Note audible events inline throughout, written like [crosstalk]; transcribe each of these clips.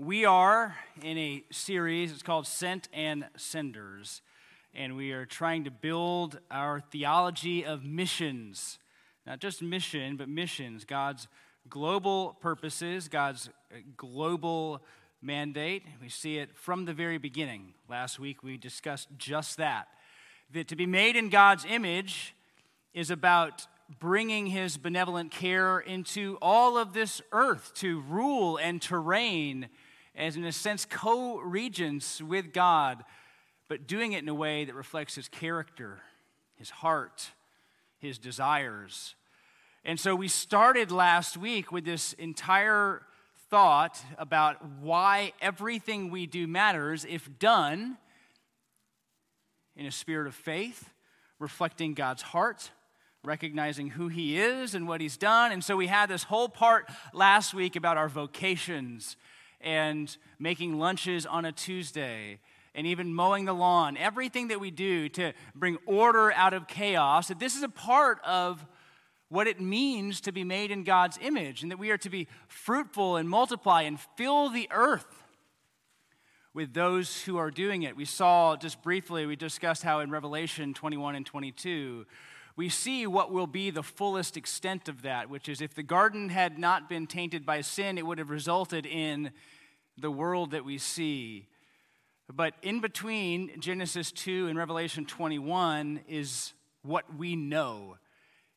We are in a series, it's called Sent and Senders, and we are trying to build our theology of missions. Not just mission, but missions, God's global purposes, God's uh, global mandate. We see it from the very beginning. Last week we discussed just that. That to be made in God's image is about bringing his benevolent care into all of this earth to rule and to reign as, in a sense, co regents with God, but doing it in a way that reflects his character, his heart, his desires. And so we started last week with this entire thought about why everything we do matters if done in a spirit of faith, reflecting God's heart recognizing who he is and what he's done. And so we had this whole part last week about our vocations and making lunches on a Tuesday and even mowing the lawn, everything that we do to bring order out of chaos, that this is a part of what it means to be made in God's image and that we are to be fruitful and multiply and fill the earth with those who are doing it. We saw just briefly, we discussed how in Revelation 21 and 22, we see what will be the fullest extent of that, which is if the garden had not been tainted by sin, it would have resulted in the world that we see. But in between Genesis 2 and Revelation 21 is what we know.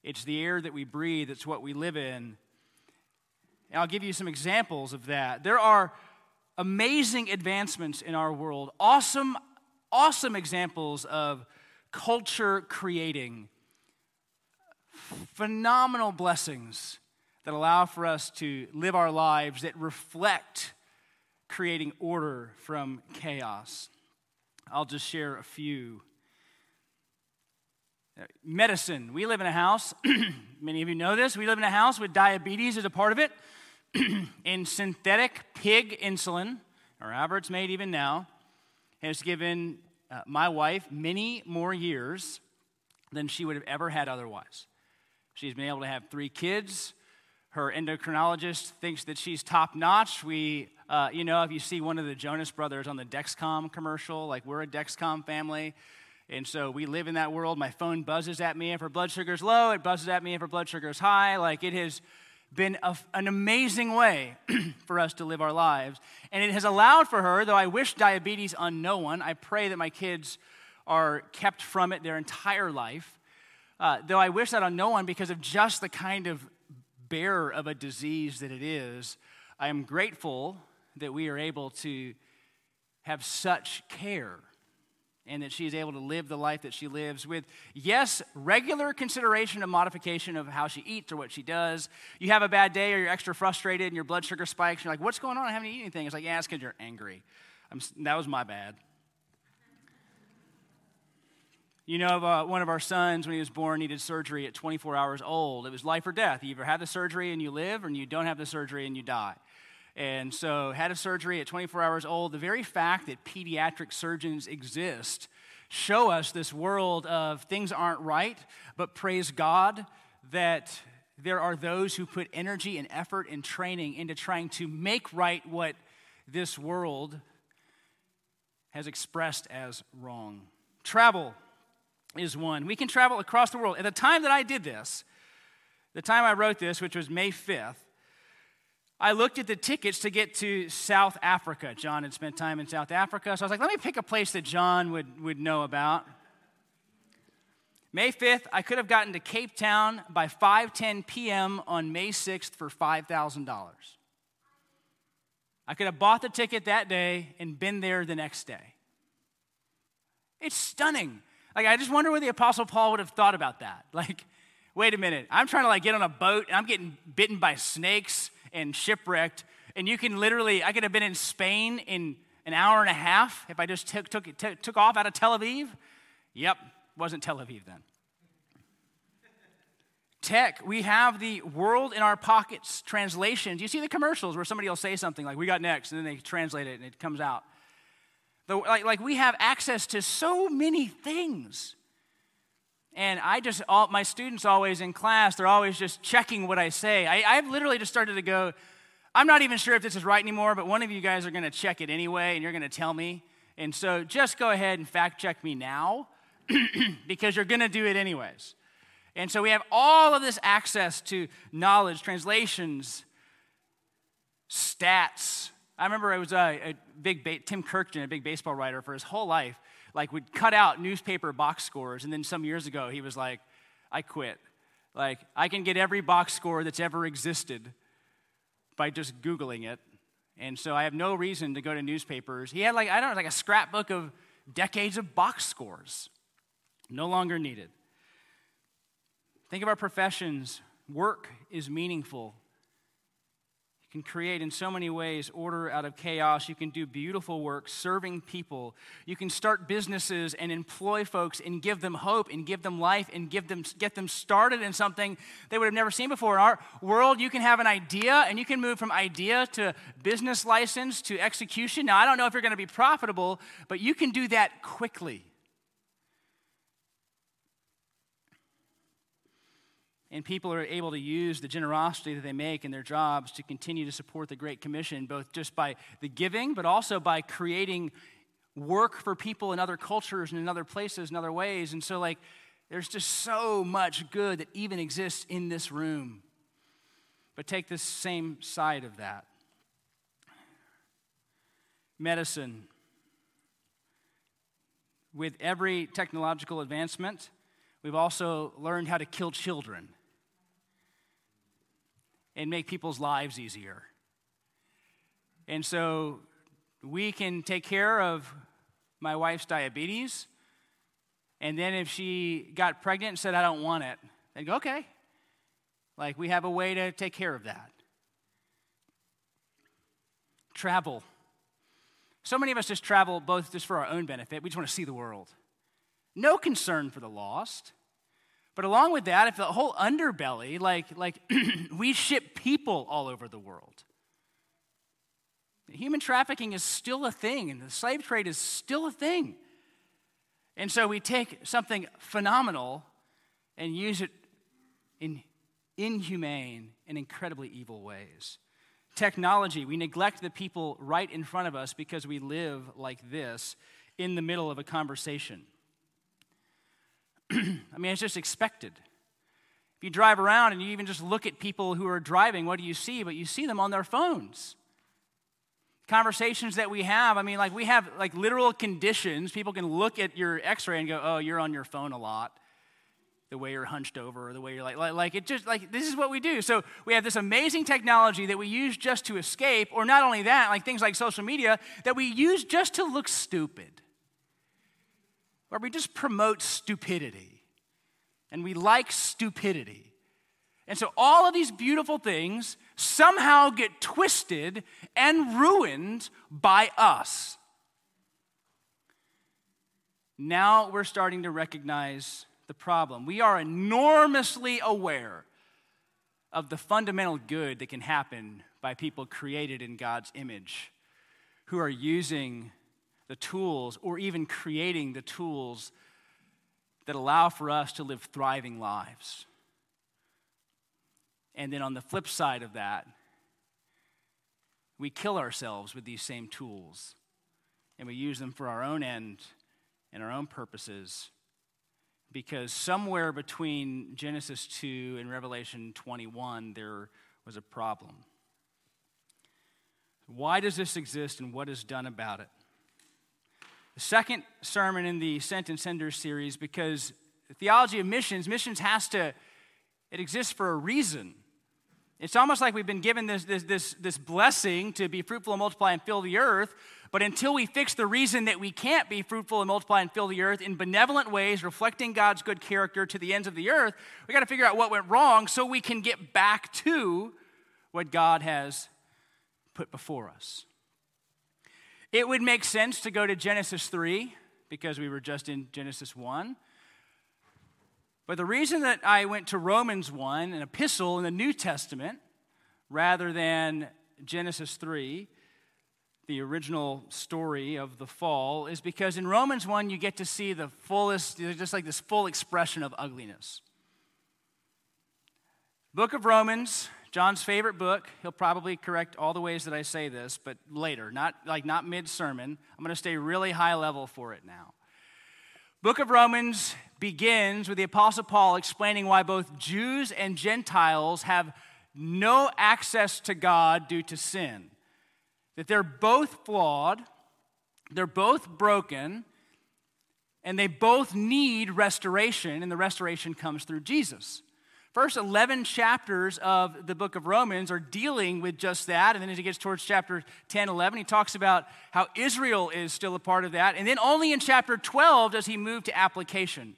It's the air that we breathe, it's what we live in. And I'll give you some examples of that. There are amazing advancements in our world, awesome, awesome examples of culture creating phenomenal blessings that allow for us to live our lives that reflect creating order from chaos. I'll just share a few. Medicine. We live in a house, [clears throat] many of you know this, we live in a house with diabetes as a part of it, [clears throat] and synthetic pig insulin, or however it's made even now, has given uh, my wife many more years than she would have ever had otherwise. She's been able to have three kids. Her endocrinologist thinks that she's top notch. We, uh, you know, if you see one of the Jonas brothers on the Dexcom commercial, like we're a Dexcom family. And so we live in that world. My phone buzzes at me if her blood sugar's low, it buzzes at me if her blood sugar's high. Like it has been a, an amazing way [clears throat] for us to live our lives. And it has allowed for her, though I wish diabetes on no one, I pray that my kids are kept from it their entire life. Uh, though I wish that on no one because of just the kind of bearer of a disease that it is, I am grateful that we are able to have such care and that she is able to live the life that she lives with, yes, regular consideration and modification of how she eats or what she does. You have a bad day or you're extra frustrated and your blood sugar spikes. And you're like, what's going on? I haven't eaten anything. It's like, yeah, it's because you're angry. I'm, that was my bad. You know, uh, one of our sons, when he was born, needed surgery at 24 hours old. It was life or death. You either have the surgery and you live, or you don't have the surgery and you die. And so, had a surgery at 24 hours old. The very fact that pediatric surgeons exist show us this world of things aren't right, but praise God that there are those who put energy and effort and training into trying to make right what this world has expressed as wrong. Travel is one. We can travel across the world. At the time that I did this, the time I wrote this, which was May 5th, I looked at the tickets to get to South Africa. John had spent time in South Africa, so I was like, let me pick a place that John would, would know about. May 5th, I could have gotten to Cape Town by 5:10 p.m. on May 6th for $5,000. I could have bought the ticket that day and been there the next day. It's stunning. Like, I just wonder what the Apostle Paul would have thought about that. [laughs] Like, wait a minute, I'm trying to like get on a boat and I'm getting bitten by snakes and shipwrecked, and you can literally, I could have been in Spain in an hour and a half if I just took, took, t- took off out of Tel Aviv. Yep, wasn't Tel Aviv then. Tech, we have the world in our pockets translations. You see the commercials where somebody will say something like, we got next, and then they translate it and it comes out. The, like, like we have access to so many things. And I just, all, my students always in class, they're always just checking what I say. I, I've literally just started to go, I'm not even sure if this is right anymore, but one of you guys are going to check it anyway, and you're going to tell me. And so just go ahead and fact check me now [clears throat] because you're going to do it anyways. And so we have all of this access to knowledge, translations, stats. I remember I was a, a big ba- Tim Kurkjian, a big baseball writer for his whole life, like would cut out newspaper box scores, and then some years ago he was like, "I quit. Like I can get every box score that's ever existed by just googling it." And so I have no reason to go to newspapers. He had like I don't know, like a scrapbook of decades of box scores. No longer needed. Think of our professions. Work is meaningful can create in so many ways order out of chaos. You can do beautiful work serving people. You can start businesses and employ folks and give them hope and give them life and give them, get them started in something they would have never seen before. In our world, you can have an idea and you can move from idea to business license to execution. Now, I don't know if you're going to be profitable, but you can do that quickly. And people are able to use the generosity that they make in their jobs to continue to support the Great Commission, both just by the giving, but also by creating work for people in other cultures and in other places and other ways. And so, like, there's just so much good that even exists in this room. But take this same side of that medicine. With every technological advancement, we've also learned how to kill children and make people's lives easier. And so we can take care of my wife's diabetes. And then if she got pregnant and said, I don't want it, then go, okay. Like we have a way to take care of that. Travel. So many of us just travel both just for our own benefit. We just want to see the world. No concern for the lost. But along with that, if the whole underbelly, like, like [clears throat] we ship people all over the world. Human trafficking is still a thing, and the slave trade is still a thing. And so we take something phenomenal and use it in inhumane and incredibly evil ways. Technology, we neglect the people right in front of us because we live like this in the middle of a conversation. [clears throat] I mean, it's just expected. If you drive around and you even just look at people who are driving, what do you see? But you see them on their phones. Conversations that we have, I mean, like we have like literal conditions. People can look at your x ray and go, oh, you're on your phone a lot. The way you're hunched over, or the way you're like, like, like, it just like this is what we do. So we have this amazing technology that we use just to escape, or not only that, like things like social media that we use just to look stupid where we just promote stupidity and we like stupidity. And so all of these beautiful things somehow get twisted and ruined by us. Now we're starting to recognize the problem. We are enormously aware of the fundamental good that can happen by people created in God's image who are using the tools or even creating the tools that allow for us to live thriving lives. And then on the flip side of that, we kill ourselves with these same tools and we use them for our own end and our own purposes because somewhere between Genesis 2 and Revelation 21, there was a problem. Why does this exist and what is done about it? Second sermon in the Sent and Senders series because the theology of missions, missions has to, it exists for a reason. It's almost like we've been given this, this, this, this blessing to be fruitful and multiply and fill the earth, but until we fix the reason that we can't be fruitful and multiply and fill the earth in benevolent ways, reflecting God's good character to the ends of the earth, we got to figure out what went wrong so we can get back to what God has put before us. It would make sense to go to Genesis 3 because we were just in Genesis 1. But the reason that I went to Romans 1, an epistle in the New Testament, rather than Genesis 3, the original story of the fall, is because in Romans 1, you get to see the fullest, just like this full expression of ugliness. Book of Romans, John's favorite book. He'll probably correct all the ways that I say this, but later, not like not mid sermon. I'm going to stay really high level for it now. Book of Romans begins with the apostle Paul explaining why both Jews and Gentiles have no access to God due to sin. That they're both flawed, they're both broken, and they both need restoration, and the restoration comes through Jesus. First 11 chapters of the book of Romans are dealing with just that. And then as he gets towards chapter 10, 11, he talks about how Israel is still a part of that. And then only in chapter 12 does he move to application.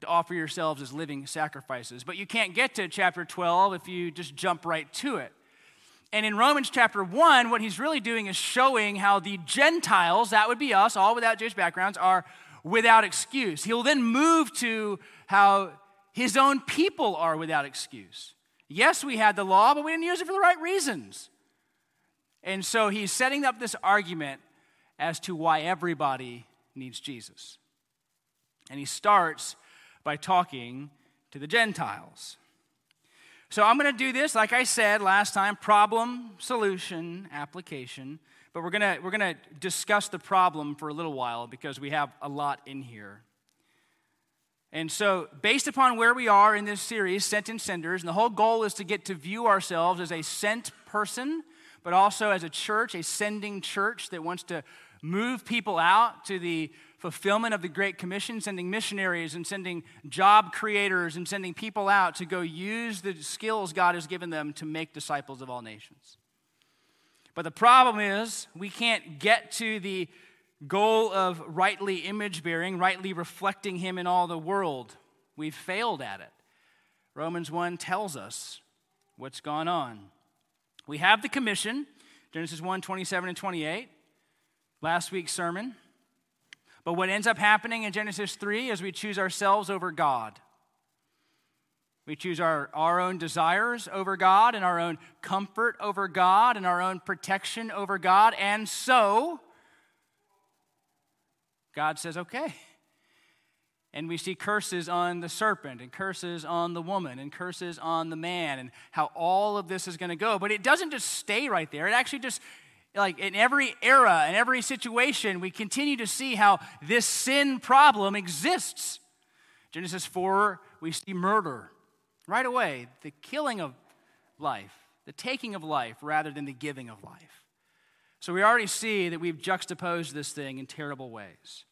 To offer yourselves as living sacrifices. But you can't get to chapter 12 if you just jump right to it. And in Romans chapter 1, what he's really doing is showing how the Gentiles, that would be us, all without Jewish backgrounds, are without excuse. He'll then move to how his own people are without excuse. Yes, we had the law, but we didn't use it for the right reasons. And so he's setting up this argument as to why everybody needs Jesus. And he starts by talking to the Gentiles. So I'm going to do this, like I said last time problem, solution, application. But we're going to, we're going to discuss the problem for a little while because we have a lot in here. And so, based upon where we are in this series, Sent and Senders, and the whole goal is to get to view ourselves as a sent person, but also as a church, a sending church that wants to move people out to the fulfillment of the Great Commission, sending missionaries and sending job creators and sending people out to go use the skills God has given them to make disciples of all nations. But the problem is, we can't get to the goal of rightly image bearing, rightly reflecting Him in all the world. We've failed at it. Romans 1 tells us what's gone on. We have the commission, Genesis 1 27 and 28, last week's sermon. But what ends up happening in Genesis 3 is we choose ourselves over God. We choose our, our own desires over God and our own comfort over God and our own protection over God. And so, God says, okay. And we see curses on the serpent, and curses on the woman, and curses on the man, and how all of this is going to go. But it doesn't just stay right there. It actually just, like in every era, in every situation, we continue to see how this sin problem exists. Genesis 4, we see murder right away, the killing of life, the taking of life rather than the giving of life. So we already see that we've juxtaposed this thing in terrible ways.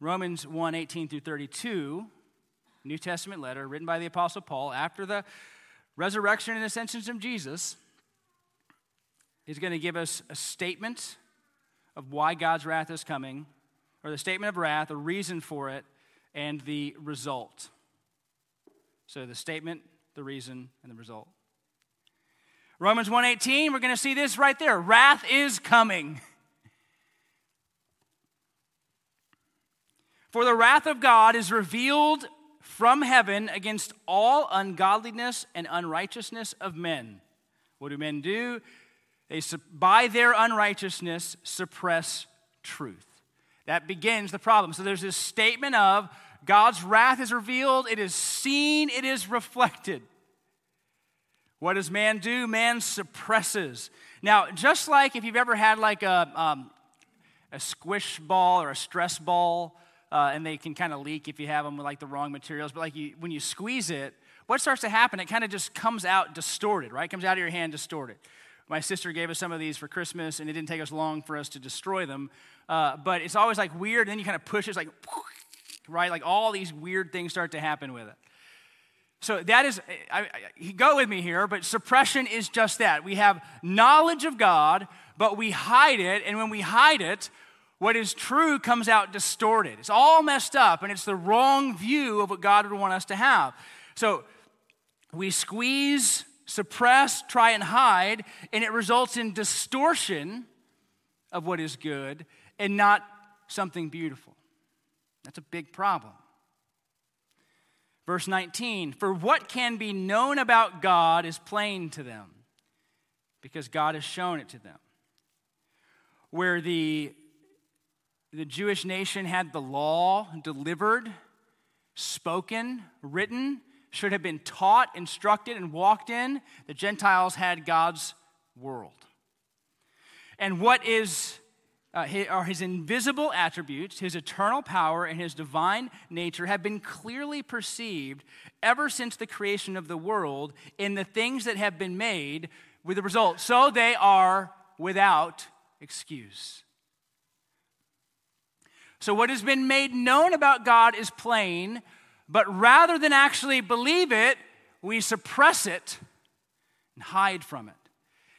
Romans 1 18 through 32, New Testament letter written by the Apostle Paul after the resurrection and ascension of Jesus, is going to give us a statement of why God's wrath is coming, or the statement of wrath, a reason for it, and the result. So the statement, the reason, and the result. Romans 1:18, we're going to see this right there. Wrath is coming. For the wrath of God is revealed from heaven against all ungodliness and unrighteousness of men. What do men do? They, by their unrighteousness, suppress truth. That begins the problem. So there's this statement of God's wrath is revealed, it is seen, it is reflected. What does man do? Man suppresses. Now, just like if you've ever had like a, um, a squish ball or a stress ball, uh, and they can kind of leak if you have them with like the wrong materials, but like you, when you squeeze it, what starts to happen? It kind of just comes out distorted, right? Comes out of your hand distorted. My sister gave us some of these for Christmas, and it didn't take us long for us to destroy them. Uh, but it's always like weird, and then you kind of push it, it's like, [laughs] right? Like all these weird things start to happen with it. So that is, I, I, go with me here, but suppression is just that. We have knowledge of God, but we hide it, and when we hide it, what is true comes out distorted. It's all messed up, and it's the wrong view of what God would want us to have. So we squeeze, suppress, try and hide, and it results in distortion of what is good and not something beautiful. That's a big problem. Verse 19 For what can be known about God is plain to them, because God has shown it to them. Where the, the Jewish nation had the law delivered, spoken, written, should have been taught, instructed, and walked in, the Gentiles had God's world. And what is uh, his, are his invisible attributes, his eternal power, and his divine nature have been clearly perceived ever since the creation of the world in the things that have been made with the result. So they are without excuse. So, what has been made known about God is plain, but rather than actually believe it, we suppress it and hide from it.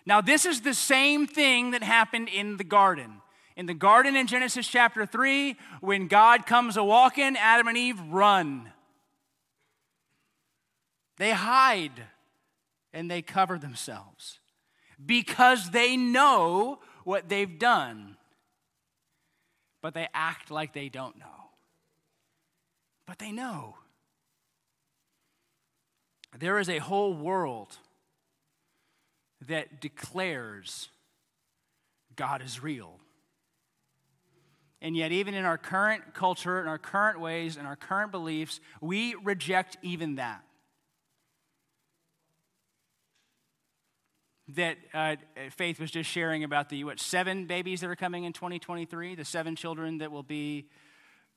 Now, this is the same thing that happened in the garden. In the garden in Genesis chapter 3, when God comes a walking, Adam and Eve run. They hide and they cover themselves because they know what they've done, but they act like they don't know. But they know. There is a whole world that declares God is real. And yet, even in our current culture, in our current ways, in our current beliefs, we reject even that. That uh, Faith was just sharing about the, what, seven babies that are coming in 2023, the seven children that will be,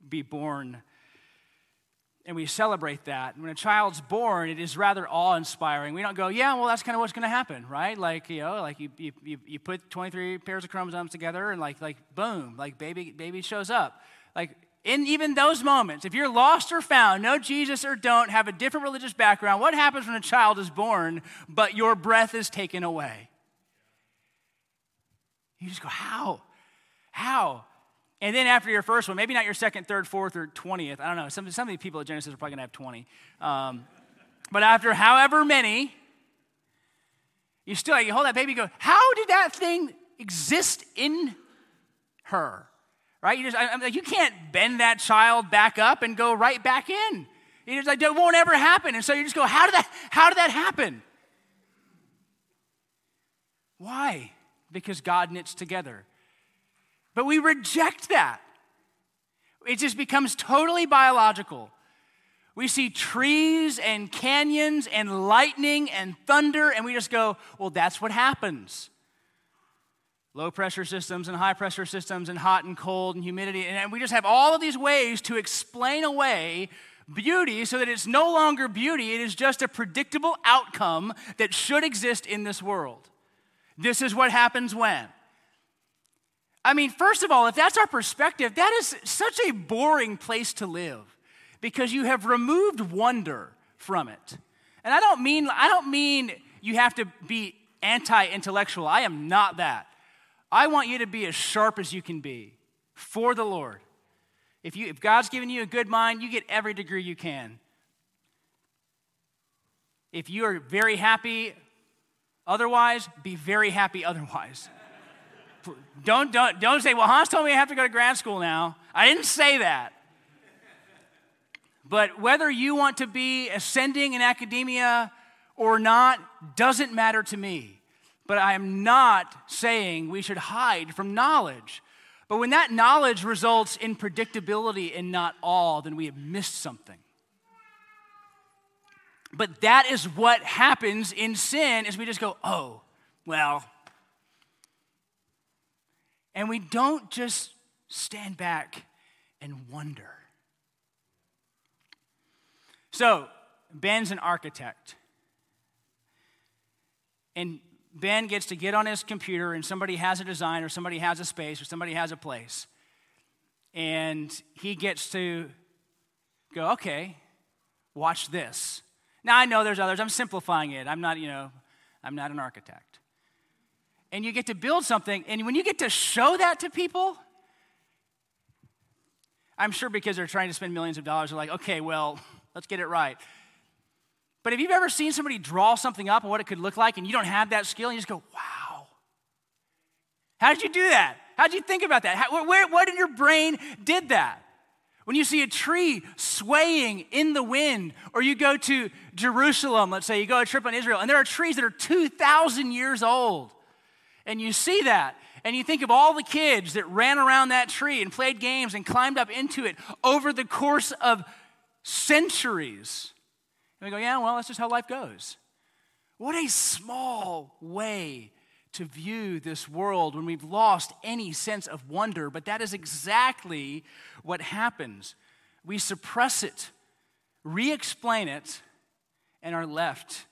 be born and we celebrate that. When a child's born, it is rather awe inspiring. We don't go, yeah, well, that's kind of what's going to happen, right? Like, you know, like you, you, you put 23 pairs of chromosomes together and like, like boom, like baby, baby shows up. Like, in even those moments, if you're lost or found, know Jesus or don't, have a different religious background, what happens when a child is born but your breath is taken away? You just go, how? How? And then after your first one, maybe not your second, third, fourth, or 20th, I don't know. Some, some of the people at Genesis are probably going to have 20. Um, but after however many, you still you hold that baby go, how did that thing exist in her? Right? You just, I, am like, you can't bend that child back up and go right back in. You just like, it won't ever happen. And so you just go, how did that, how did that happen? Why? Because God knits together. But we reject that. It just becomes totally biological. We see trees and canyons and lightning and thunder, and we just go, well, that's what happens. Low pressure systems and high pressure systems, and hot and cold and humidity. And we just have all of these ways to explain away beauty so that it's no longer beauty, it is just a predictable outcome that should exist in this world. This is what happens when. I mean, first of all, if that's our perspective, that is such a boring place to live because you have removed wonder from it. And I don't mean I don't mean you have to be anti-intellectual. I am not that. I want you to be as sharp as you can be for the Lord. If you if God's given you a good mind, you get every degree you can. If you are very happy otherwise, be very happy otherwise. Don't, don't, don't say, well, Hans told me I have to go to grad school now. I didn't say that. But whether you want to be ascending in academia or not doesn't matter to me. But I am not saying we should hide from knowledge. But when that knowledge results in predictability and not all, then we have missed something. But that is what happens in sin is we just go, "Oh, well, and we don't just stand back and wonder. So, Ben's an architect. And Ben gets to get on his computer, and somebody has a design, or somebody has a space, or somebody has a place. And he gets to go, okay, watch this. Now, I know there's others. I'm simplifying it. I'm not, you know, I'm not an architect and you get to build something, and when you get to show that to people, I'm sure because they're trying to spend millions of dollars, they're like, okay, well, [laughs] let's get it right. But have you ever seen somebody draw something up and what it could look like, and you don't have that skill, and you just go, wow. How did you do that? How did you think about that? How, where, what in your brain did that? When you see a tree swaying in the wind, or you go to Jerusalem, let's say you go a trip on Israel, and there are trees that are 2,000 years old. And you see that. And you think of all the kids that ran around that tree and played games and climbed up into it over the course of centuries. And we go, yeah, well, that's just how life goes. What a small way to view this world when we've lost any sense of wonder, but that is exactly what happens. We suppress it, re explain it, and are left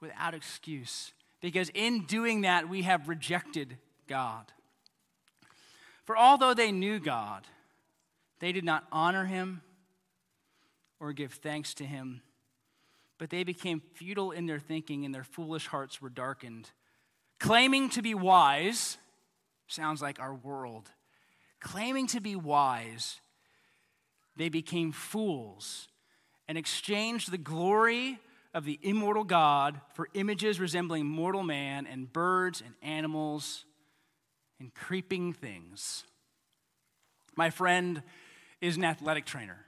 without excuse. Because in doing that, we have rejected God. For although they knew God, they did not honor him or give thanks to him, but they became futile in their thinking, and their foolish hearts were darkened. Claiming to be wise, sounds like our world. Claiming to be wise, they became fools and exchanged the glory of the immortal God for images resembling mortal man and birds and animals and creeping things. My friend is an athletic trainer.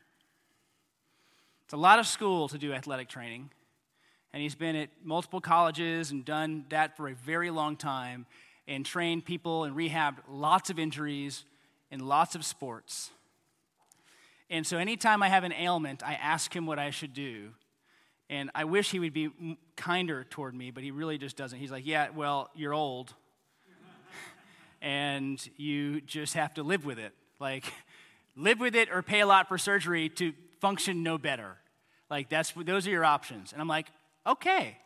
It's a lot of school to do athletic training, and he's been at multiple colleges and done that for a very long time and trained people and rehabbed lots of injuries in lots of sports. And so anytime I have an ailment, I ask him what I should do. And I wish he would be kinder toward me, but he really just doesn't. He's like, Yeah, well, you're old. [laughs] and you just have to live with it. Like, live with it or pay a lot for surgery to function no better. Like, that's, those are your options. And I'm like, Okay.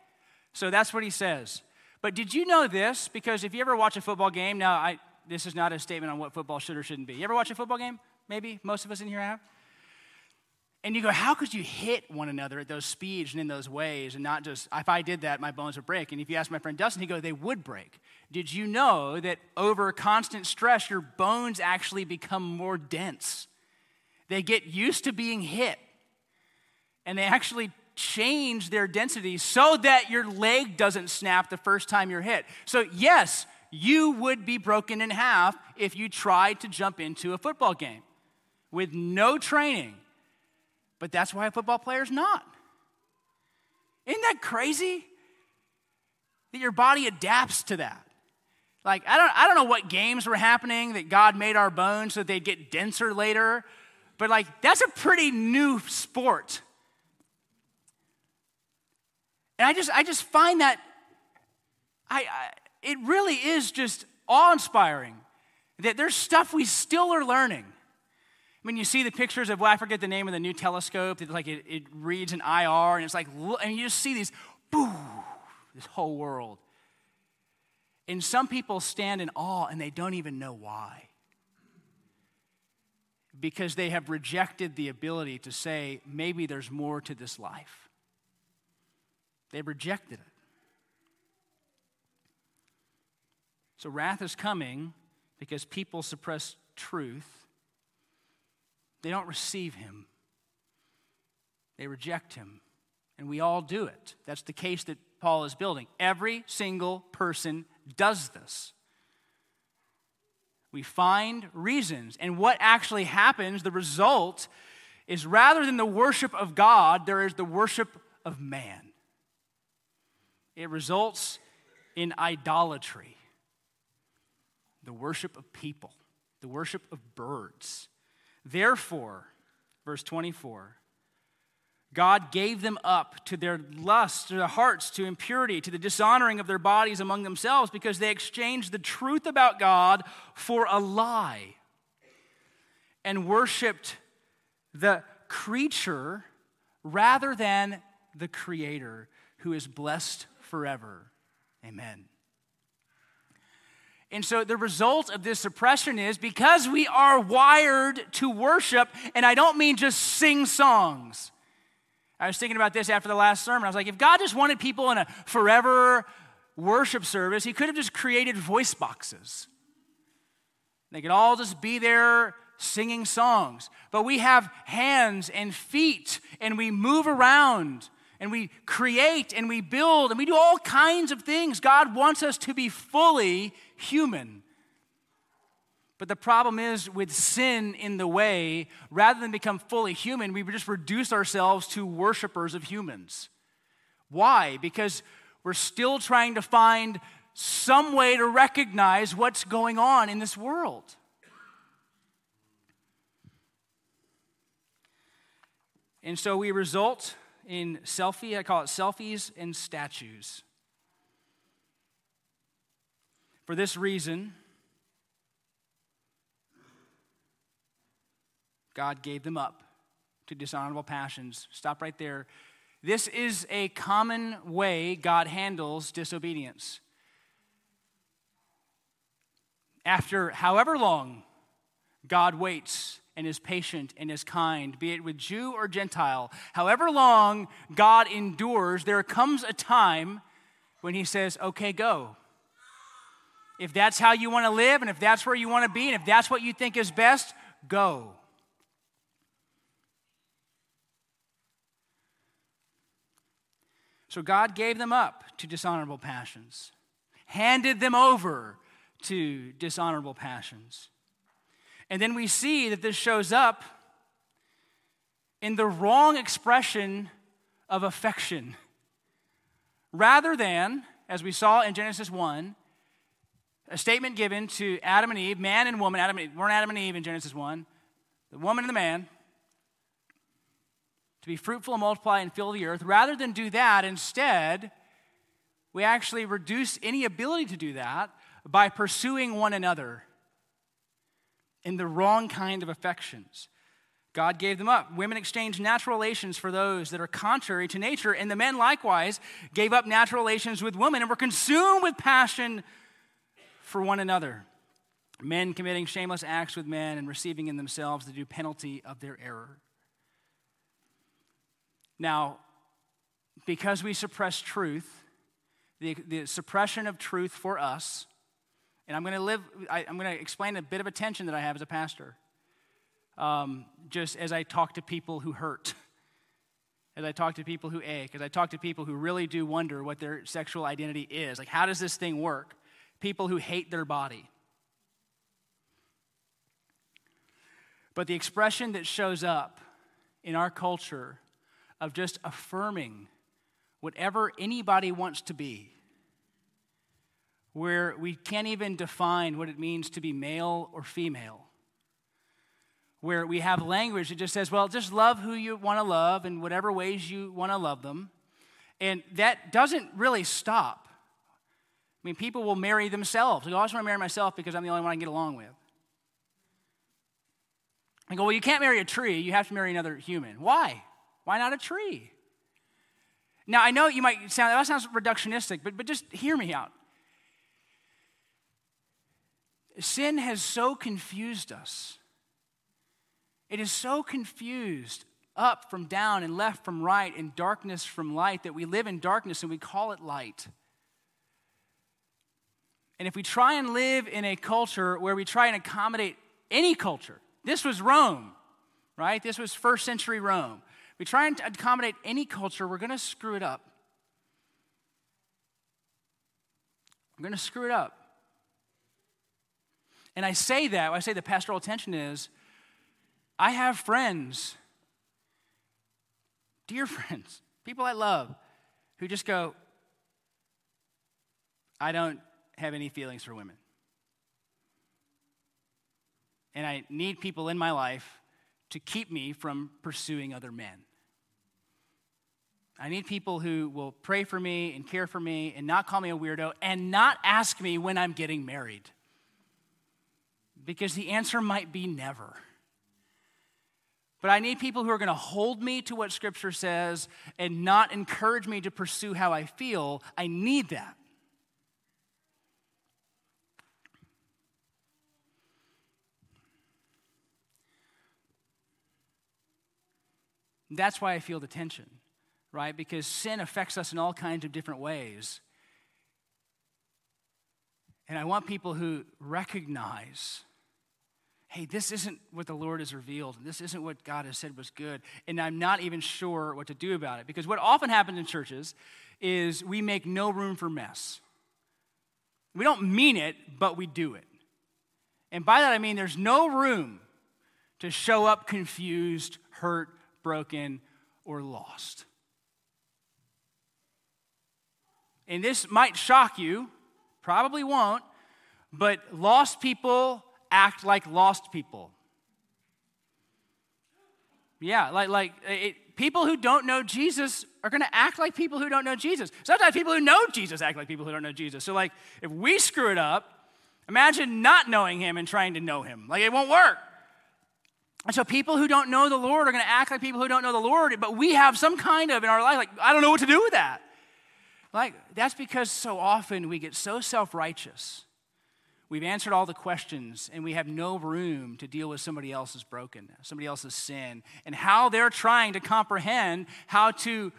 So that's what he says. But did you know this? Because if you ever watch a football game, now I, this is not a statement on what football should or shouldn't be. You ever watch a football game? Maybe most of us in here have. And you go, how could you hit one another at those speeds and in those ways and not just, if I did that, my bones would break. And if you ask my friend Dustin, he'd go, they would break. Did you know that over constant stress, your bones actually become more dense? They get used to being hit. And they actually change their density so that your leg doesn't snap the first time you're hit. So, yes, you would be broken in half if you tried to jump into a football game with no training but that's why a football player's not. Isn't that crazy? That your body adapts to that. Like, I don't, I don't know what games were happening that God made our bones so that they'd get denser later, but like, that's a pretty new sport. And I just, I just find that, I, I it really is just awe inspiring that there's stuff we still are learning when you see the pictures of, well, I forget the name of the new telescope, it's like it, it reads an IR, and it's like, and you just see these, boo, this whole world. And some people stand in awe and they don't even know why. Because they have rejected the ability to say, maybe there's more to this life. They've rejected it. So wrath is coming because people suppress truth they don't receive him, they reject him. And we all do it. That's the case that Paul is building. Every single person does this. We find reasons. And what actually happens, the result, is rather than the worship of God, there is the worship of man. It results in idolatry, the worship of people, the worship of birds, Therefore, verse 24, God gave them up to their lusts, to their hearts, to impurity, to the dishonoring of their bodies among themselves, because they exchanged the truth about God for a lie and worshiped the creature rather than the Creator, who is blessed forever. Amen. And so the result of this suppression is because we are wired to worship, and I don't mean just sing songs. I was thinking about this after the last sermon. I was like, if God just wanted people in a forever worship service, He could have just created voice boxes. They could all just be there singing songs. But we have hands and feet, and we move around, and we create, and we build, and we do all kinds of things. God wants us to be fully human. But the problem is with sin in the way, rather than become fully human, we just reduce ourselves to worshipers of humans. Why? Because we're still trying to find some way to recognize what's going on in this world. And so we result in selfie, I call it selfies and statues. For this reason, God gave them up to dishonorable passions. Stop right there. This is a common way God handles disobedience. After however long God waits and is patient and is kind, be it with Jew or Gentile, however long God endures, there comes a time when He says, okay, go. If that's how you want to live, and if that's where you want to be, and if that's what you think is best, go. So God gave them up to dishonorable passions, handed them over to dishonorable passions. And then we see that this shows up in the wrong expression of affection. Rather than, as we saw in Genesis 1, a statement given to Adam and Eve, man and woman, Adam and Eve, weren't Adam and Eve in Genesis 1, the woman and the man, to be fruitful and multiply and fill the earth. Rather than do that, instead, we actually reduce any ability to do that by pursuing one another in the wrong kind of affections. God gave them up. Women exchanged natural relations for those that are contrary to nature, and the men likewise gave up natural relations with women and were consumed with passion for one another. Men committing shameless acts with men and receiving in themselves the due penalty of their error. Now, because we suppress truth, the, the suppression of truth for us and I'm going to live, I, am going to explain a bit of a tension that I have as a pastor. Um, just as I talk to people who hurt, as I talk to people who ache, as I talk to people who really do wonder what their sexual identity is. Like, how does this thing work? People who hate their body. But the expression that shows up in our culture of just affirming whatever anybody wants to be where we can't even define what it means to be male or female. Where we have language that just says, well, just love who you want to love in whatever ways you want to love them. And that doesn't really stop. I mean, people will marry themselves. Oh, I just want to marry myself because I'm the only one I can get along with. I go, well, you can't marry a tree. You have to marry another human. Why? Why not a tree? Now, I know you might sound, that sounds reductionistic, but, but just hear me out. Sin has so confused us. It is so confused up from down and left from right and darkness from light that we live in darkness and we call it light. And if we try and live in a culture where we try and accommodate any culture, this was Rome, right? This was first century Rome. We try and accommodate any culture, we're going to screw it up. We're going to screw it up. And I say that, I say the pastoral attention is I have friends, dear [laughs] friends, people I love, who just go, I don't have any feelings for women. And I need people in my life to keep me from pursuing other men. I need people who will pray for me and care for me and not call me a weirdo and not ask me when I'm getting married because the answer might be never. But I need people who are going to hold me to what Scripture says and not encourage me to pursue how I feel. I need that. That's why I feel the tension, right? Because sin affects us in all kinds of different ways. And I want people who recognize hey, this isn't what the Lord has revealed, and this isn't what God has said was good, and I'm not even sure what to do about it. Because what often happens in churches is we make no room for mess. We don't mean it, but we do it. And by that I mean there's no room to show up confused, hurt, broken, or lost. And this might shock you, probably won't, but lost people act like lost people. Yeah, like, like it, people who don't know Jesus are going to act like people who don't know Jesus. Sometimes people who know Jesus act like people who don't know Jesus. So, like, if we screw it up, imagine not knowing him and trying to know him. Like, it won't work. And so, people who don't know the Lord are going to act like people who don't know the Lord, but we have some kind of in our life, like, I don't know what to do with that. Like, that's because so often we get so self righteous We've answered all the questions, and we have no room to deal with somebody else's brokenness, somebody else's sin, and how they're trying to comprehend how to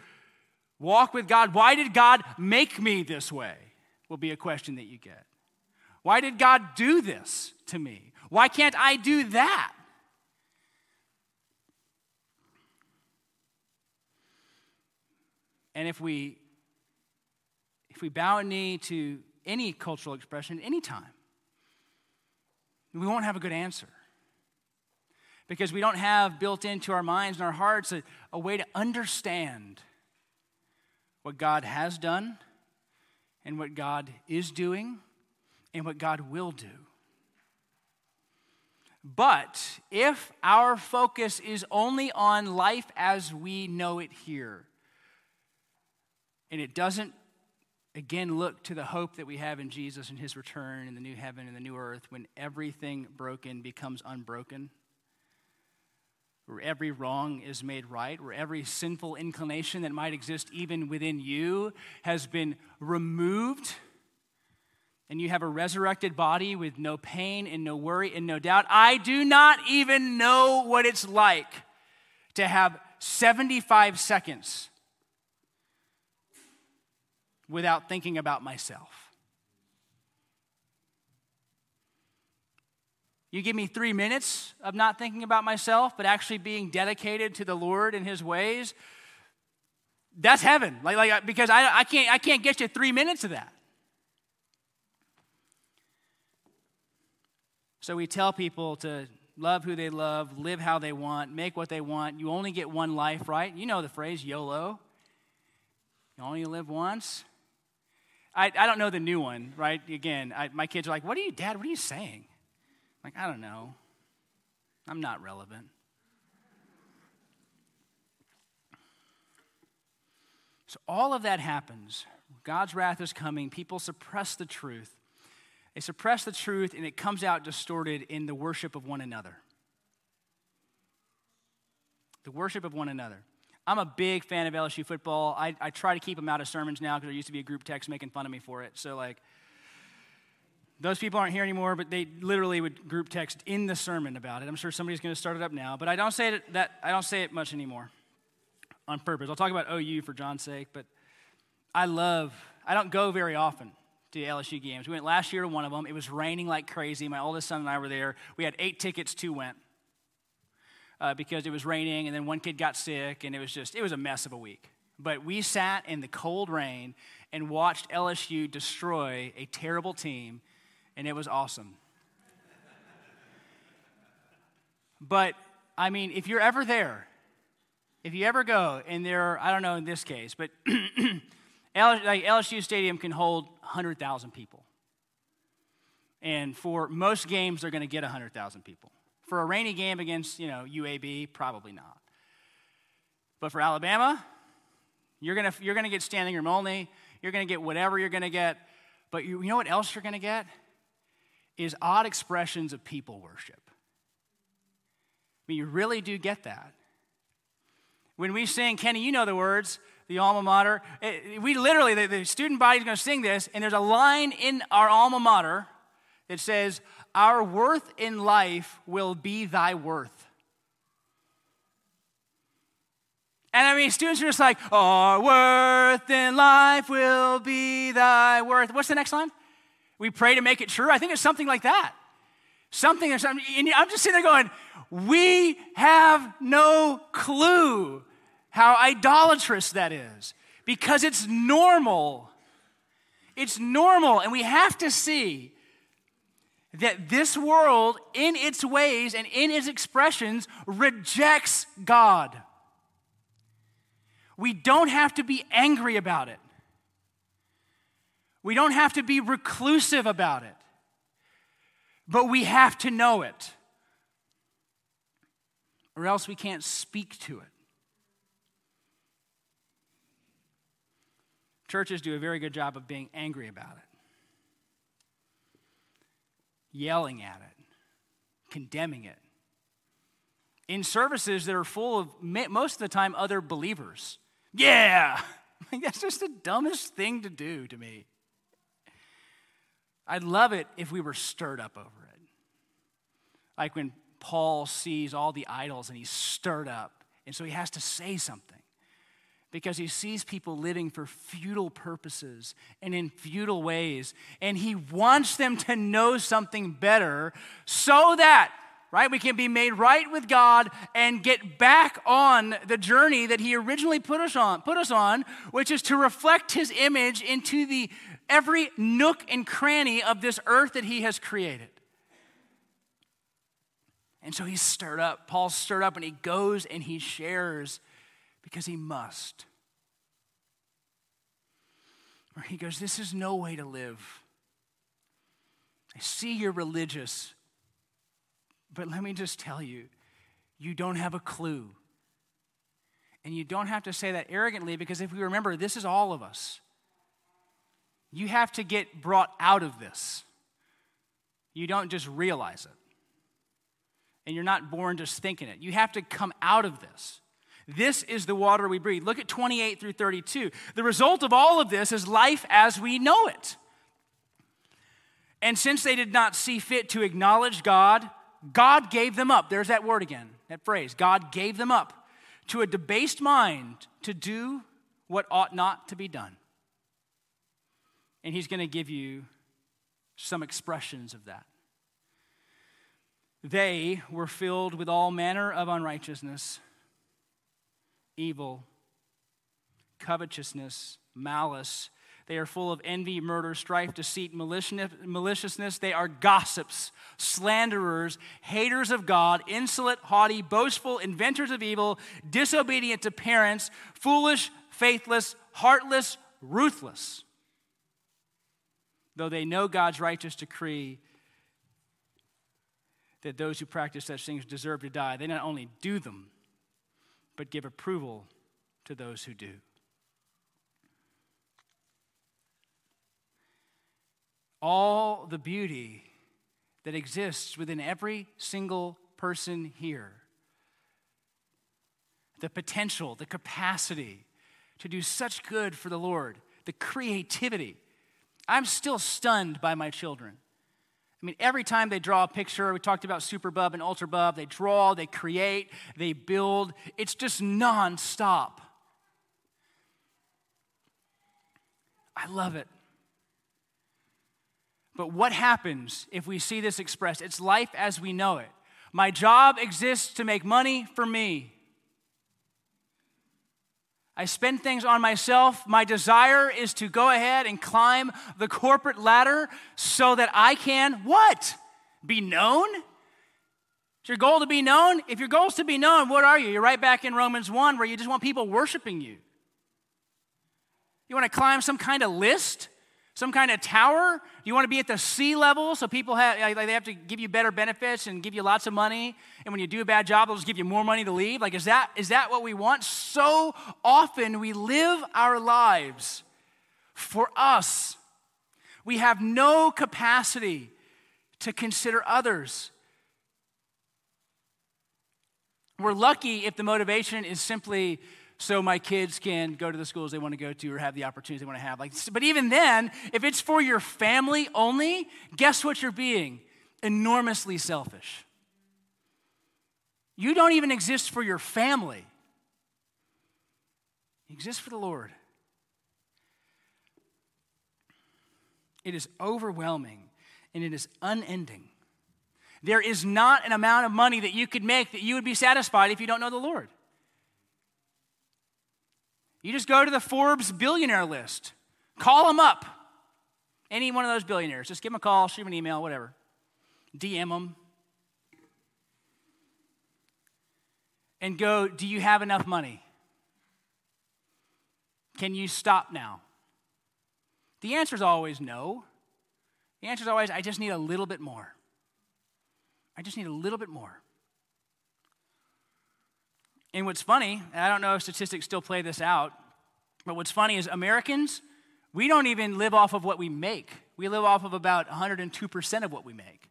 walk with God. Why did God make me this way? Will be a question that you get. Why did God do this to me? Why can't I do that? And if we if we bow a knee to any cultural expression anytime, we won't have a good answer. Because we don't have built into our minds and our hearts a, a way to understand what God has done and what God is doing and what God will do. But if our focus is only on life as we know it here, and it doesn't again look to the hope that we have in Jesus and his return in the new heaven and the new earth when everything broken becomes unbroken, where every wrong is made right, where every sinful inclination that might exist even within you has been removed. And you have a resurrected body with no pain and no worry and no doubt. I do not even know what it's like to have 75 seconds without thinking about myself. You give me three minutes of not thinking about myself, but actually being dedicated to the Lord and His ways. That's heaven. Like, like because I, I, can't, I can't get you three minutes of that. So we tell people to love who they love, live how they want, make what they want. You only get one life, right? You know the phrase YOLO. You only live once. I, I don't know the new one, right? Again, I, my kids are like, What are you, Dad? What are you saying? I'm like, I don't know. I'm not relevant. So all of that happens. God's wrath is coming. People suppress the truth. They suppress the truth, and it comes out distorted in the worship of one another. The worship of one another. I'm a big fan of LSU football. I, I try to keep them out of sermons now because there used to be a group text making fun of me for it. So, like, those people aren't here anymore, but they literally would group text in the sermon about it. I'm sure somebody's going to start it up now, but I don't say it that I don't say it much anymore on purpose. I'll talk about OU for John's sake, but I love. I don't go very often to LSU games. We went last year to one of them. It was raining like crazy. My oldest son and I were there. We had eight tickets. Two went uh, because it was raining, and then one kid got sick, and it was just, it was a mess of a week. But we sat in the cold rain and watched LSU destroy a terrible team, and it was awesome. but, I mean, if you're ever there, if you ever go, and there, I don't know in this case, but [clears throat] LSU Stadium can hold 100,000 people. And for most games, they're going to get 100,000 people. For a rainy game against, you know, UAB, probably not. But for Alabama, you're going to you're to get standing room only. You're going to get whatever you're going to get. But you, you know what else you're going to get? Is odd expressions of people worship. I mean, you really do get that. When we sing, Kenny, you know the words, the alma mater. It, we literally, the, the student body is going to sing this, and there's a line in our alma mater that says, our worth in life will be thy worth. And I mean, students are just like, Our worth in life will be thy worth. What's the next line? We pray to make it true. I think it's something like that. Something or something. And I'm just sitting there going, We have no clue how idolatrous that is because it's normal. It's normal. And we have to see that this world, in its ways and in its expressions, rejects God. We don't have to be angry about it. We don't have to be reclusive about it. But we have to know it, or else we can't speak to it. Churches do a very good job of being angry about it yelling at it, condemning it. In services that are full of, most of the time, other believers. Yeah! [laughs] That's just the dumbest thing to do to me. I'd love it if we were stirred up over it. Like when Paul sees all the idols and he's stirred up, and so he has to say something because he sees people living for futile purposes and in futile ways. And he wants them to know something better so that, right, we can be made right with God and get back on the journey that he originally put us on, put us on, which is to reflect his image into the every nook and cranny of this earth that he has created. And so he's stirred up. Paul's stirred up and he goes and he shares because he must. Or he goes, This is no way to live. I see you're religious, but let me just tell you, you don't have a clue. And you don't have to say that arrogantly because if we remember, this is all of us. You have to get brought out of this. You don't just realize it. And you're not born just thinking it. You have to come out of this. This is the water we breathe. Look at 28 through 32. The result of all of this is life as we know it. And since they did not see fit to acknowledge God, God gave them up. There's that word again, that phrase. God gave them up to a debased mind to do what ought not to be done. And He's going to give you some expressions of that. They were filled with all manner of unrighteousness evil, covetousness, malice. They are full of envy, murder, strife, deceit, maliciousness. They are gossips, slanderers, haters of God, insolent, haughty, boastful, inventors of evil, disobedient to parents, foolish, faithless, heartless, ruthless. Though they know God's righteous decree that those who practice such things deserve to die, they not only do them, but give approval to those who do. All the beauty that exists within every single person here, the potential, the capacity to do such good for the Lord, the creativity. I'm still stunned by my children. I mean, every time they draw a picture, we talked about Superbub and Ultrabub, they draw, they create, they build. It's just nonstop. I love it. But what happens if we see this expressed? It's life as we know it. My job exists to make money for me. I spend things on myself. My desire is to go ahead and climb the corporate ladder so that I can what? Be known? Is your goal to be known? If your goal is to be known, what are you? You're right back in Romans 1 where you just want people worshiping you. You want to climb some kind of list? Some kind of tower? You want to be at the C-level so people have, like, they have to give you better benefits and give you lots of money? And when you do a bad job, they'll just give you more money to leave? Like, is that, is that what we want? So often we live our lives for us. We have no capacity to consider others. We're lucky if the motivation is simply so my kids can go to the schools they want to go to or have the opportunities they want to have. Like, but even then, if it's for your family only, guess what you're being? Enormously selfish. You don't even exist for your family. You exist for the Lord. It is overwhelming and it is unending. There is not an amount of money that you could make that you would be satisfied if you don't know the Lord. You just go to the Forbes billionaire list, call them up. Any one of those billionaires, just give them a call, shoot them an email, whatever. DM them. And go, do you have enough money? Can you stop now? The answer is always no. The answer is always, I just need a little bit more. I just need a little bit more. And what's funny, and I don't know if statistics still play this out, but what's funny is Americans We don't even live off of what we make, we live off of about 102% of what we make.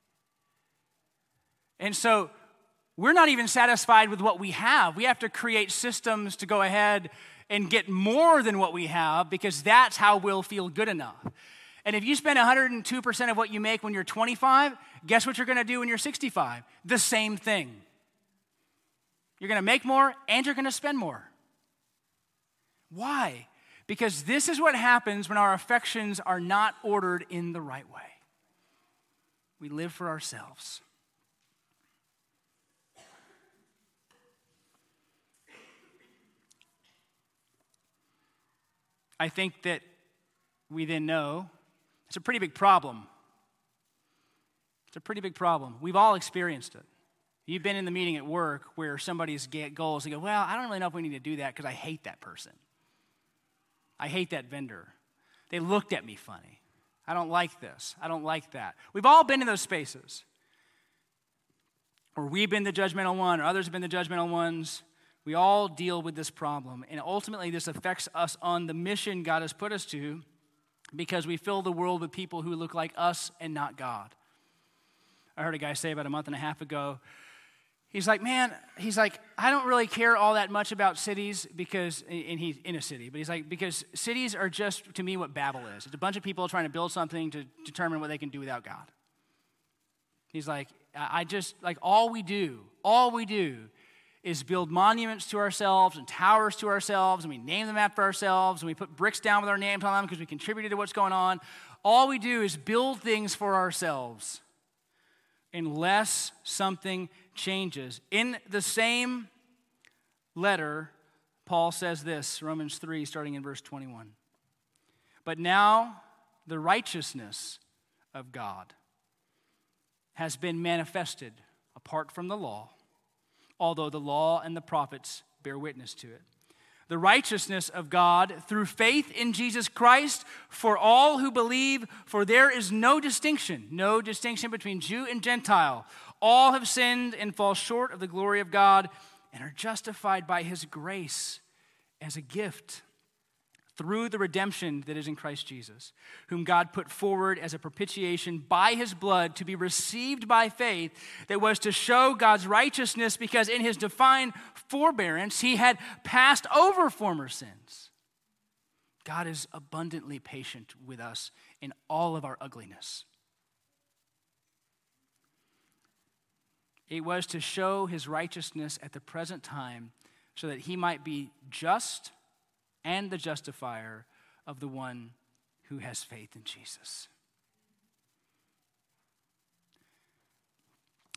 And so we're not even satisfied with what we have. We have to create systems to go ahead and get more than what we have because that's how we'll feel good enough. And if you spend 102% of what you make when you're 25, guess what you're going to do when you're 65? The same thing. You're going to make more and you're going to spend more. Why? Because this is what happens when our affections are not ordered in the right way. We live for ourselves. I think that we then know it's a pretty big problem. It's a pretty big problem. We've all experienced it. You've been in the meeting at work where somebody's goals, they go, Well, I don't really know if we need to do that because I hate that person. I hate that vendor. They looked at me funny. I don't like this. I don't like that. We've all been in those spaces. Or we've been the judgmental one, or others have been the judgmental ones. We all deal with this problem. And ultimately, this affects us on the mission God has put us to because we fill the world with people who look like us and not God. I heard a guy say about a month and a half ago, he's like, man, he's like, I don't really care all that much about cities because, and he's in a city, but he's like, because cities are just to me what Babel is. It's a bunch of people trying to build something to determine what they can do without God. He's like, I just, like, all we do, all we do is build monuments to ourselves and towers to ourselves, and we name them after ourselves, and we put bricks down with our names on them because we contributed to what's going on. All we do is build things for ourselves unless something changes. In the same letter, Paul says this Romans 3, starting in verse 21. But now the righteousness of God has been manifested apart from the law although the law and the prophets bear witness to it. The righteousness of God through faith in Jesus Christ for all who believe, for there is no distinction, no distinction between Jew and Gentile. All have sinned and fall short of the glory of God and are justified by his grace as a gift through the redemption that is in Christ Jesus, whom God put forward as a propitiation by his blood to be received by faith, that was to show God's righteousness because in his divine forbearance he had passed over former sins. God is abundantly patient with us in all of our ugliness. It was to show his righteousness at the present time so that he might be just and the justifier of the one who has faith in Jesus.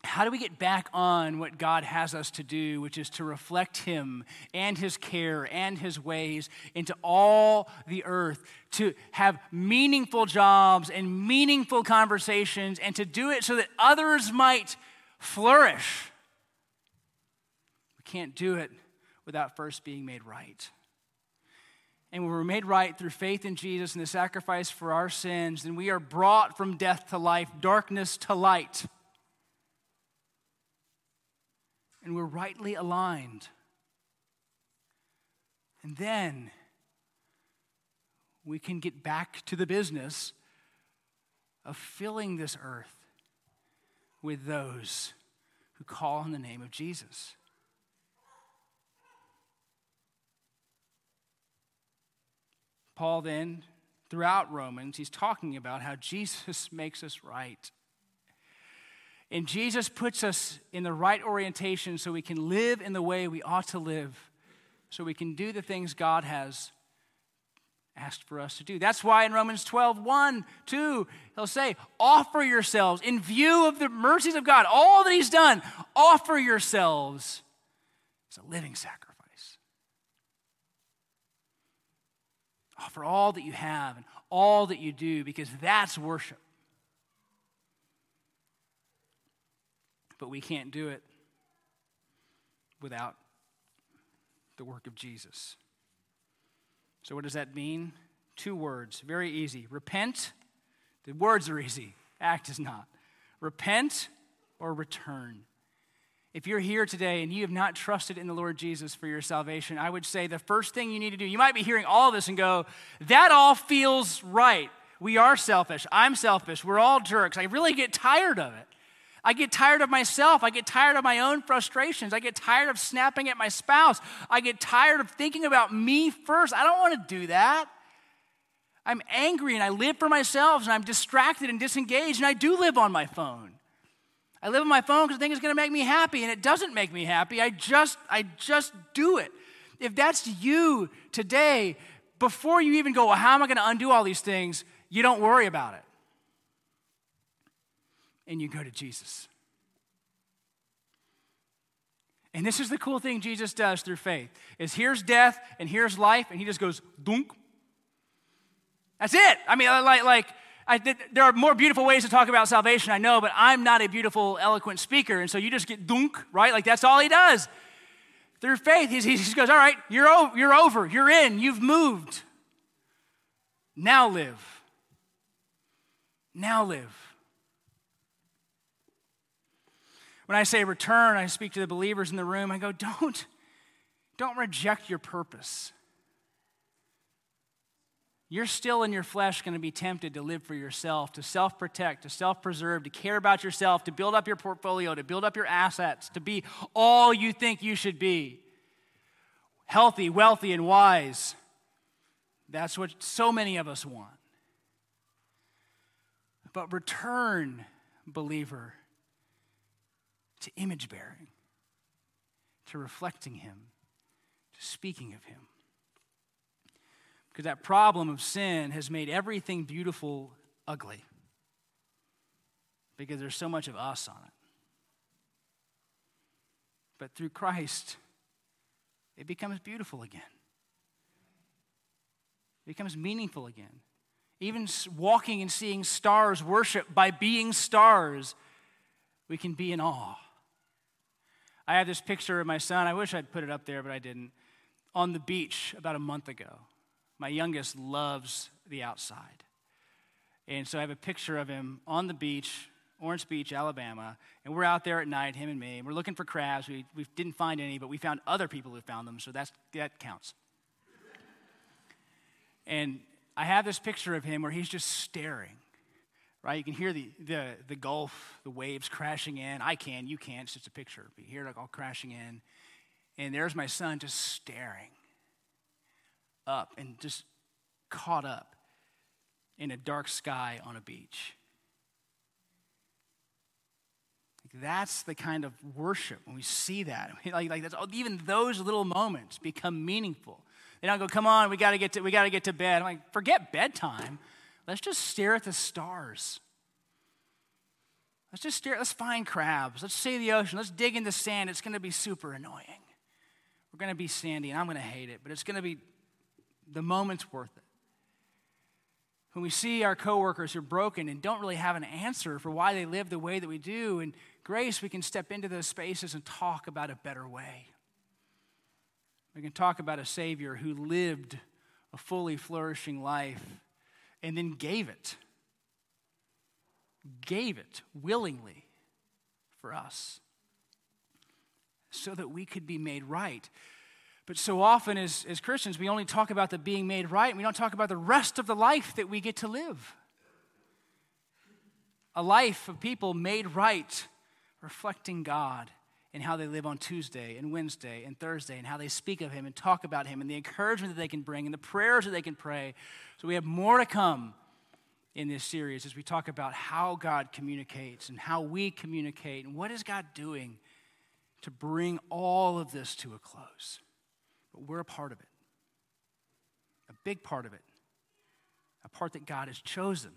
How do we get back on what God has us to do, which is to reflect Him and His care and His ways into all the earth, to have meaningful jobs and meaningful conversations, and to do it so that others might flourish? We can't do it without first being made right and we're made right through faith in Jesus and the sacrifice for our sins, then we are brought from death to life, darkness to light. And we're rightly aligned. And then we can get back to the business of filling this earth with those who call on the name of Jesus. Paul then, throughout Romans, he's talking about how [laughs] Jesus makes us right. And Jesus puts us in the right orientation so we can live in the way we ought to live, so we can do the things God has asked for us to do. That's why in Romans 12, 1, 2, he'll say, offer yourselves in view of the mercies of God, all that he's done, offer yourselves as a living sacrifice Offer all that you have and all that you do because that's worship. But we can't do it without the work of Jesus. So, what does that mean? Two words, very easy. Repent. The words are easy, act is not. Repent or return. If you're here today and you have not trusted in the Lord Jesus for your salvation, I would say the first thing you need to do, you might be hearing all this and go, that all feels right. We are selfish. I'm selfish. We're all jerks. I really get tired of it. I get tired of myself. I get tired of my own frustrations. I get tired of snapping at my spouse. I get tired of thinking about me first. I don't want to do that. I'm angry and I live for myself and I'm distracted and disengaged and I do live on my phone. I live on my phone because I think it's going to make me happy, and it doesn't make me happy. I just, I just do it. If that's you today, before you even go, well, how am I going to undo all these things? You don't worry about it. And you go to Jesus. And this is the cool thing Jesus does through faith is here's death and here's life, and he just goes dunk. That's it. I mean, like, like I, there are more beautiful ways to talk about salvation, I know, but I'm not a beautiful, eloquent speaker. And so you just get dunk, right? Like that's all he does. Through faith, he, just goes, All right, you're, o- you're over, you're in, you've moved. Now live. Now live. When I say return, I speak to the believers in the room. I go, Don't, don't reject your purpose you're still in your flesh going to be tempted to live for yourself, to self protect, to self preserve, to care about yourself, to build up your portfolio, to build up your assets, to be all you think you should be healthy, wealthy, and wise. That's what so many of us want. But return, believer, to image bearing, to reflecting Him, to speaking of Him. Because that problem of sin has made everything beautiful ugly. Because there's so much of us on it. But through Christ, it becomes beautiful again. It becomes meaningful again. Even walking and seeing stars worship by being stars, we can be in awe. I have this picture of my son. I wish I'd put it up there, but I didn't. On the beach about a month ago. My youngest loves the outside. And so I have a picture of him on the beach, Orange Beach, Alabama, and we're out there at night, him and me, and we're looking for crabs. We, we didn't find any, but we found other people who found them, so that's, that counts. and I have this picture of him where he's just staring, right? You can hear the, the, the Gulf, the waves crashing in. I can, you can't, it's just a picture. But you hear it all crashing in. And there's my son just staring up and just caught up in a dark sky on a beach. Like that's the kind of worship when we see that. [laughs] Like, like that's, oh, even those little moments become meaningful. They don't go, come on, we gotta get to we gotta get to bed. I'm like, forget bedtime. Let's just stare at the stars. Let's just stare, let's find crabs. Let's see the ocean. Let's dig in the sand. It's gonna be super annoying. We're gonna be sandy, and I'm gonna hate it, but it's gonna be the moment's worth it. When we see our coworkers who are broken and don't really have an answer for why they live the way that we do, in grace, we can step into those spaces and talk about a better way. We can talk about a Savior who lived a fully flourishing life and then gave it. Gave it willingly for us so that we could be made right. But so often as, as Christians, we only talk about the being made right, and we don't talk about the rest of the life that we get to live. A life of people made right, reflecting God in how they live on Tuesday and Wednesday and Thursday, and how they speak of Him and talk about Him, and the encouragement that they can bring, and the prayers that they can pray. So we have more to come in this series as we talk about how God communicates and how we communicate, and what is God doing to bring all of this to a close. But we're a part of it, a big part of it, a part that God has chosen